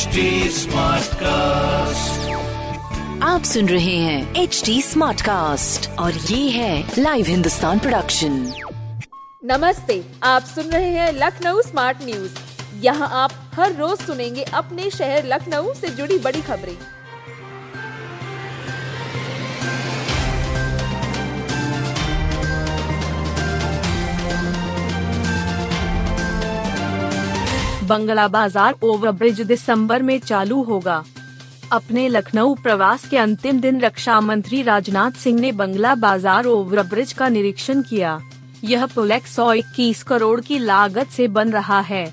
HD cast आप सुन रहे हैं एच डी स्मार्ट कास्ट और ये है लाइव हिंदुस्तान प्रोडक्शन नमस्ते आप सुन रहे हैं लखनऊ स्मार्ट न्यूज़ यहाँ आप हर रोज सुनेंगे अपने शहर लखनऊ से जुड़ी बड़ी खबरें। बंगला बाज़ार ओवरब्रिज दिसंबर में चालू होगा। अपने लखनऊ प्रवास के अंतिम दिन रक्षा मंत्री राजनाथ सिंह ने बंगला बाज़ार ओवरब्रिज का निरीक्षण किया। यह पुल एक सौ इक्कीस करोड़ की लागत से बन रहा है।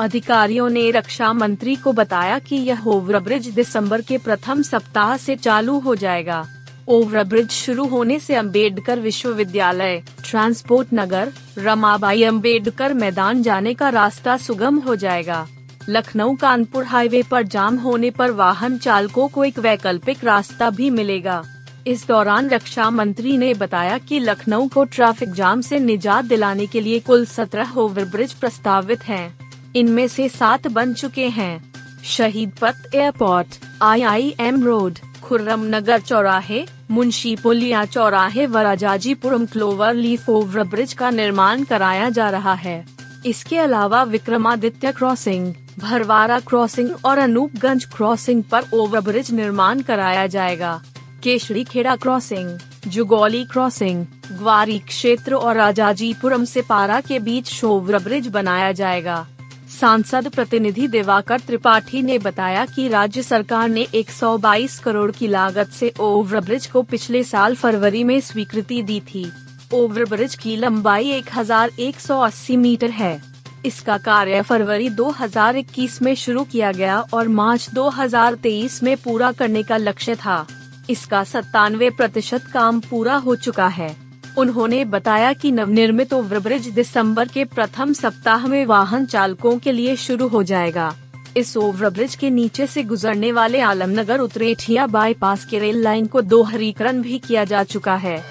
अधिकारियों ने रक्षा मंत्री को बताया कि यह ओवरब्रिज दिसंबर के प्रथम सप्ताह से चालू हो जाएगा। ओवरब्रिज शुरू होने से अंबेडकर विश्वविद्यालय ट्रांसपोर्ट नगर, रमाबाई अंबेडकर मैदान जाने का रास्ता सुगम हो जाएगा। लखनऊ कानपुर हाईवे पर जाम होने पर वाहन चालकों को एक वैकल्पिक रास्ता भी मिलेगा। इस दौरान रक्षा मंत्री ने बताया कि लखनऊ को ट्रैफ़िक जाम से निजात दिलाने के लिए कुल सत्रह ओवरब्रिज प्रस्तावित हैं। इनमें से सात बन चुके हैं। Shaheed Path airport, IIM road. Khurram Nagar चौराहे, मुंशी पुलिया चौराहे व Rajajipuram clover leaf over bridge का निर्माण कराया जा रहा है। इसके अलावा विक्रमादित्य क्रॉसिंग, भरवारा क्रॉसिंग और अनूपगंज क्रॉसिंग पर ओवरब्रिज निर्माण कराया जाएगा। केशरी खेड़ा क्रॉसिंग, जुगौली क्रॉसिंग, ग्वारी क्षेत्र और राजाजीपुरम से पारा के बीच ओवरब्रिज बनाया जाएगा। सांसद प्रतिनिधि देवाकर त्रिपाठी ने बताया कि राज्य सरकार ने 122 करोड़ की लागत से ओवरब्रिज को पिछले साल फरवरी में स्वीकृति दी थी। ओवरब्रिज की लंबाई 1180 मीटर है। इसका कार्य फरवरी 2021 में शुरू किया गया और मार्च 2023 में पूरा करने का लक्ष्य था। इसका सत्तानवे प्रतिशत काम पूरा हो चुका है। उन्होंने बताया कि नवनिर्मित ओवरब्रिज दिसंबर के प्रथम सप्ताह में वाहन चालकों के लिए शुरू हो जाएगा। इस ओवरब्रिज के नीचे से गुजरने वाले आलमनगर उतरेठिया बाईपास के रेल लाइन को दोहरीकरण भी किया जा चुका है।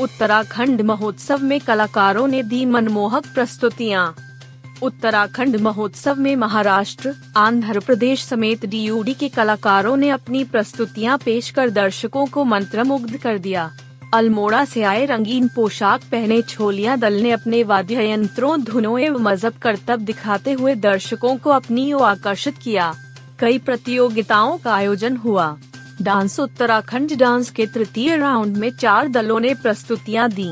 उत्तराखंड महोत्सव में कलाकारों ने दी मनमोहक प्रस्तुतियाँ। उत्तराखंड महोत्सव में महाराष्ट्र, आंध्र प्रदेश समेत डीयूडी के कलाकारों ने अपनी प्रस्तुतियाँ पेश कर दर्शकों को मंत्रमुग्ध कर दिया। अल्मोड़ा से आए रंगीन पोशाक पहने छोलिया दल ने अपने वाद्य यंत्रों, धुनों एवं मज़हब करतब दिखाते हुए दर्शकों को अपनी ओर आकर्षित किया। कई प्रतियोगिताओं का आयोजन हुआ। डांस उत्तराखंड डांस के तृतीय राउंड में चार दलों ने प्रस्तुतियाँ दी।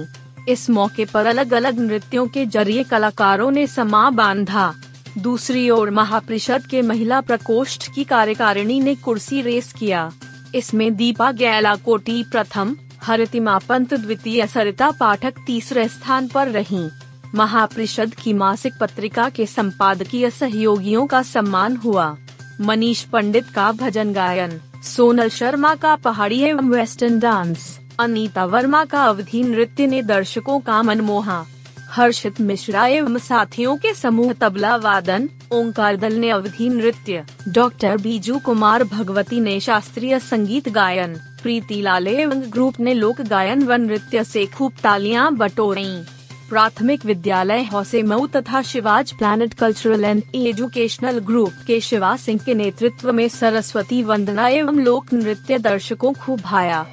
इस मौके पर अलग अलग नृत्यों के ज़रिए कलाकारों ने समा बांधा। दूसरी ओर महापरिषद के महिला प्रकोष्ठ की कार्यकारिणी ने कुर्सी रेस किया। इसमें दीपा गैला कोटी प्रथम हरितिमा पंत द्वितीय सरिता पाठक तीसरे स्थान पर रहीं। महापरिषद की मासिक पत्रिका के संपादकीय सहयोगियों का सम्मान हुआ। मनीष पंडित का भजन गायन, सोनल शर्मा का पहाड़ी एवं वेस्टर्न डांस, अनीता वर्मा का अवधि नृत्य ने दर्शकों का मन मोहा हर्षित मिश्रा एवं साथियों के समूह तबला वादन, ओंकार दल ने अवधि नृत्य, डॉक्टर बीजू कुमार भगवती ने शास्त्रीय संगीत गायन। प्रीति लाले ग्रुप ने लोक गायन व नृत्य से खूब तालियाँ बटोरी। प्राथमिक विद्यालय हौसे मऊ तथा Shiva's planet cultural and educational group के शिवा सिंह के नेतृत्व में सरस्वती वंदना एवं लोक नृत्य दर्शकों खूब भाया।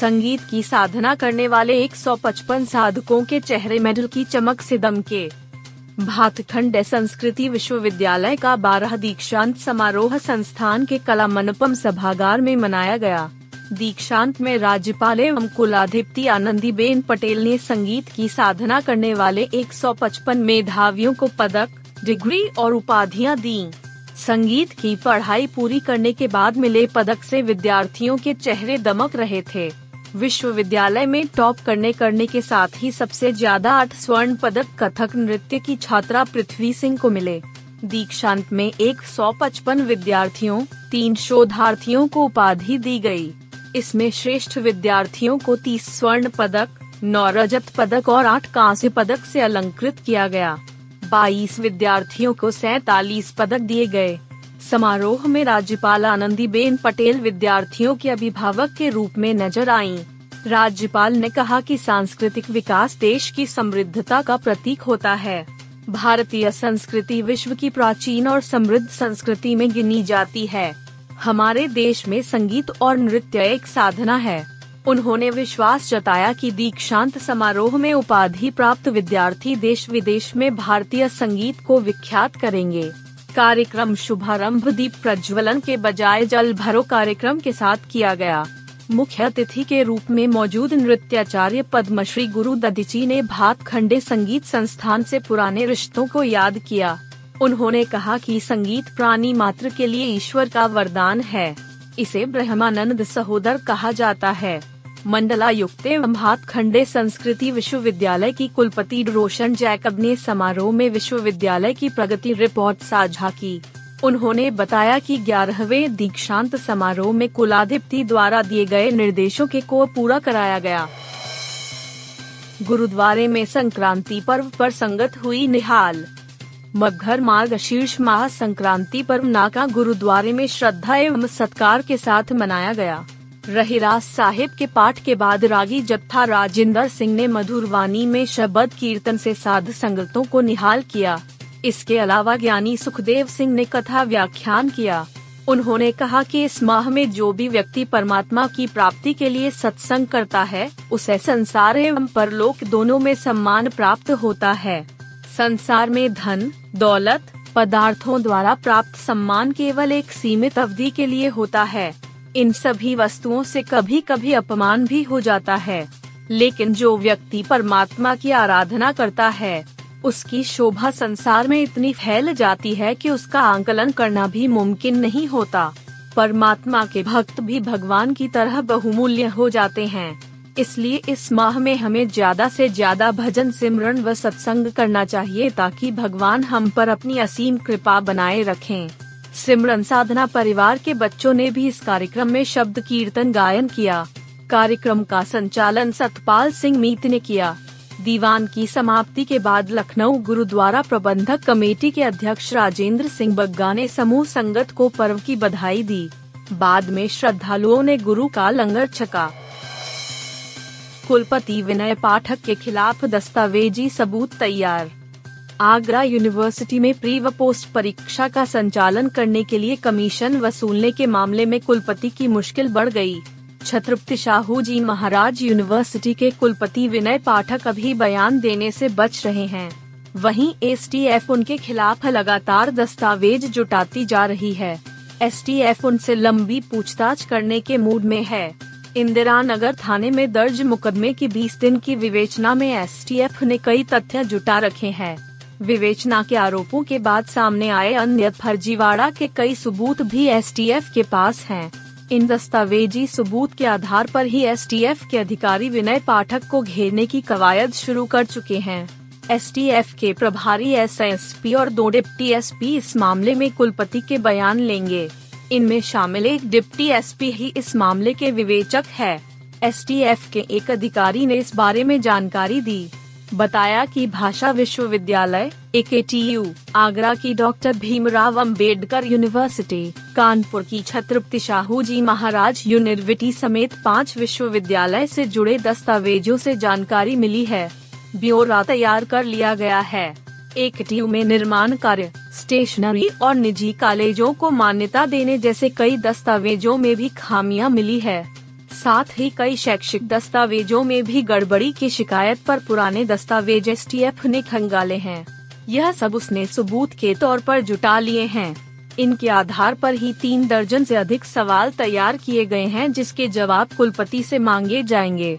संगीत की साधना करने वाले 155 साधकों के चेहरे मेडल की चमक से दमके। भातखंड संस्कृति विश्वविद्यालय का बारह दीक्षांत समारोह संस्थान के कला मनपम सभागार में मनाया गया। दीक्षांत में राज्यपाल एवं कुलाधिपति आनंदी बेन पटेल ने संगीत की साधना करने वाले 155 मेधावियों को पदक, डिग्री और उपाधियाँ दी। संगीत की पढ़ाई पूरी करने के बाद मिले पदक से विद्यार्थियों के चेहरे दमक रहे थे। विश्वविद्यालय में टॉप करने करने के साथ ही सबसे ज़्यादा आठ स्वर्ण पदक कथक नृत्य की छात्रा पृथ्वी सिंह को मिले। दीक्षांत में 155 विद्यार्थियों, तीन शोधार्थियों को उपाधि दी गई। इसमें श्रेष्ठ विद्यार्थियों को 30 स्वर्ण पदक, नौ रजत पदक और आठ कांस्य पदक से अलंकृत किया गया। 22 विद्यार्थियों को सैतालीस पदक दिए गए। समारोह में राज्यपाल आनंदी बेन पटेल विद्यार्थियों के अभिभावक के रूप में नज़र आईं। राज्यपाल ने कहा कि सांस्कृतिक विकास देश की समृद्धता का प्रतीक होता है। भारतीय संस्कृति विश्व की प्राचीन और समृद्ध संस्कृति में गिनी जाती है। हमारे देश में संगीत और नृत्य एक साधना है। उन्होंने विश्वास जताया कि दीक्षांत समारोह में उपाधि प्राप्त विद्यार्थी देश विदेश में भारतीय संगीत को विख्यात करेंगे। कार्यक्रम शुभारंभ दीप प्रज्वलन के बजाय जल भरो कार्यक्रम के साथ किया गया। मुख्य अतिथि के रूप में मौजूद नृत्याचार्य पद्मश्री गुरु ददीची ने भात खंडे संगीत संस्थान से पुराने रिश्तों को याद किया। उन्होंने कहा कि संगीत प्राणी मात्र के लिए ईश्वर का वरदान है। इसे ब्रह्मानंद सहोदर कहा जाता है। मंडलायुक्त एवं भात खंडे संस्कृति विश्वविद्यालय की कुलपति रोशन जैकब ने समारोह में विश्वविद्यालय की प्रगति रिपोर्ट साझा की। उन्होंने बताया कि ग्यारहवें दीक्षांत समारोह में कुलाधिपति द्वारा दिए गए निर्देशों के को पूरा कराया गया। गुरुद्वारे में संक्रांति पर्व पर संगत हुई निहाल। मगहर मार्ग शीर्ष माह संक्रांति पर्व नाका गुरुद्वारे में श्रद्धा एवं सत्कार के साथ मनाया गया। रहीरास साहिब के पाठ के बाद रागी जत्था राजेंद्र सिंह ने मधुरवानी में शबद कीर्तन से साध संगतों को निहाल किया। इसके अलावा ज्ञानी सुखदेव सिंह ने कथा व्याख्यान किया। उन्होंने कहा कि इस माह में जो भी व्यक्ति परमात्मा की प्राप्ति के लिए सत्संग करता है, उसे संसार एवं परलोक दोनों में सम्मान प्राप्त होता है। संसार में धन, दौलत, पदार्थों द्वारा प्राप्त सम्मान केवल एक सीमित अवधि के लिए होता है। इन सभी वस्तुओं से कभी कभी अपमान भी हो जाता है। लेकिन जो व्यक्ति परमात्मा की आराधना करता है, उसकी शोभा संसार में इतनी फैल जाती है कि उसका आंकलन करना भी मुमकिन नहीं होता। परमात्मा के भक्त भी भगवान की तरह बहुमूल्य हो जाते हैं। इसलिए इस माह में हमें ज़्यादा से ज़्यादा भजन सिमरन व सत्संग करना चाहिए ताकि भगवान हम पर अपनी असीम कृपा बनाए रखें। सिमरन साधना परिवार के बच्चों ने भी इस कार्यक्रम में शब्द कीर्तन गायन किया। कार्यक्रम का संचालन सतपाल सिंह मीत ने किया। दीवान की समाप्ति के बाद लखनऊ गुरुद्वारा प्रबंधक कमेटी के अध्यक्ष राजेंद्र सिंह बग्गा ने समूह संगत को पर्व की बधाई दी। बाद में श्रद्धालुओं ने गुरु का लंगर छका। कुलपति विनय पाठक के खिलाफ दस्तावेजी सबूत तैयार। आगरा यूनिवर्सिटी में प्री व पोस्ट परीक्षा का संचालन करने के लिए कमीशन वसूलने के मामले में कुलपति की मुश्किल बढ़ गई। छत्रपति शाहू जी महाराज यूनिवर्सिटी के कुलपति विनय पाठक अभी बयान देने से बच रहे हैं। वहीं एसटीएफ उनके खिलाफ लगातार दस्तावेज़ जुटाती जा रही है। एसटीएफ उनसे लंबी पूछताछ करने के मूड में है। इंदिरा नगर थाने में दर्ज मुकदमे की 20 दिन की विवेचना में एसटीएफ ने कई तथ्य जुटा रखे हैं। विवेचना के आरोपों के बाद सामने आए अन्य फर्जीवाड़ा के कई सबूत भी एसटीएफ के पास हैं। इन दस्तावेजी सबूत के आधार पर ही एसटीएफ के अधिकारी विनय पाठक को घेरने की कवायद शुरू कर चुके हैं। एसटीएफ के प्रभारी एसएसपी और दो डिप्टी एसपी इस मामले में कुलपति के बयान लेंगे। इनमें शामिल एक डिप्टी एसपी ही इस मामले के विवेचक है। एसटीएफ के एक अधिकारी ने इस बारे में जानकारी दी। बताया कि भाषा विश्वविद्यालय ए आगरा की डॉक्टर भीमराव अंबेडकर यूनिवर्सिटी, कानपुर की छत्रपति शाहू जी महाराज यूनिवर्सिटी समेत पाँच विश्वविद्यालय से जुड़े दस्तावेजों से जानकारी मिली है। ब्यौरा तैयार कर लिया गया है। एक टीयू में निर्माण कार्य, स्टेशनरी और निजी कॉलेजों को मान्यता देने जैसे कई दस्तावेजों में भी खामियाँ मिली है। साथ ही कई शैक्षिक दस्तावेजों में भी गड़बड़ी की शिकायत पर पुराने दस्तावेज़ एस ने खंगाले हैं। यह सब उसने सबूत के तौर पर जुटा लिए हैं। इनके आधार पर ही तीन दर्जन से अधिक सवाल तैयार किए गए हैं जिसके जवाब कुलपति से मांगे जाएँगे।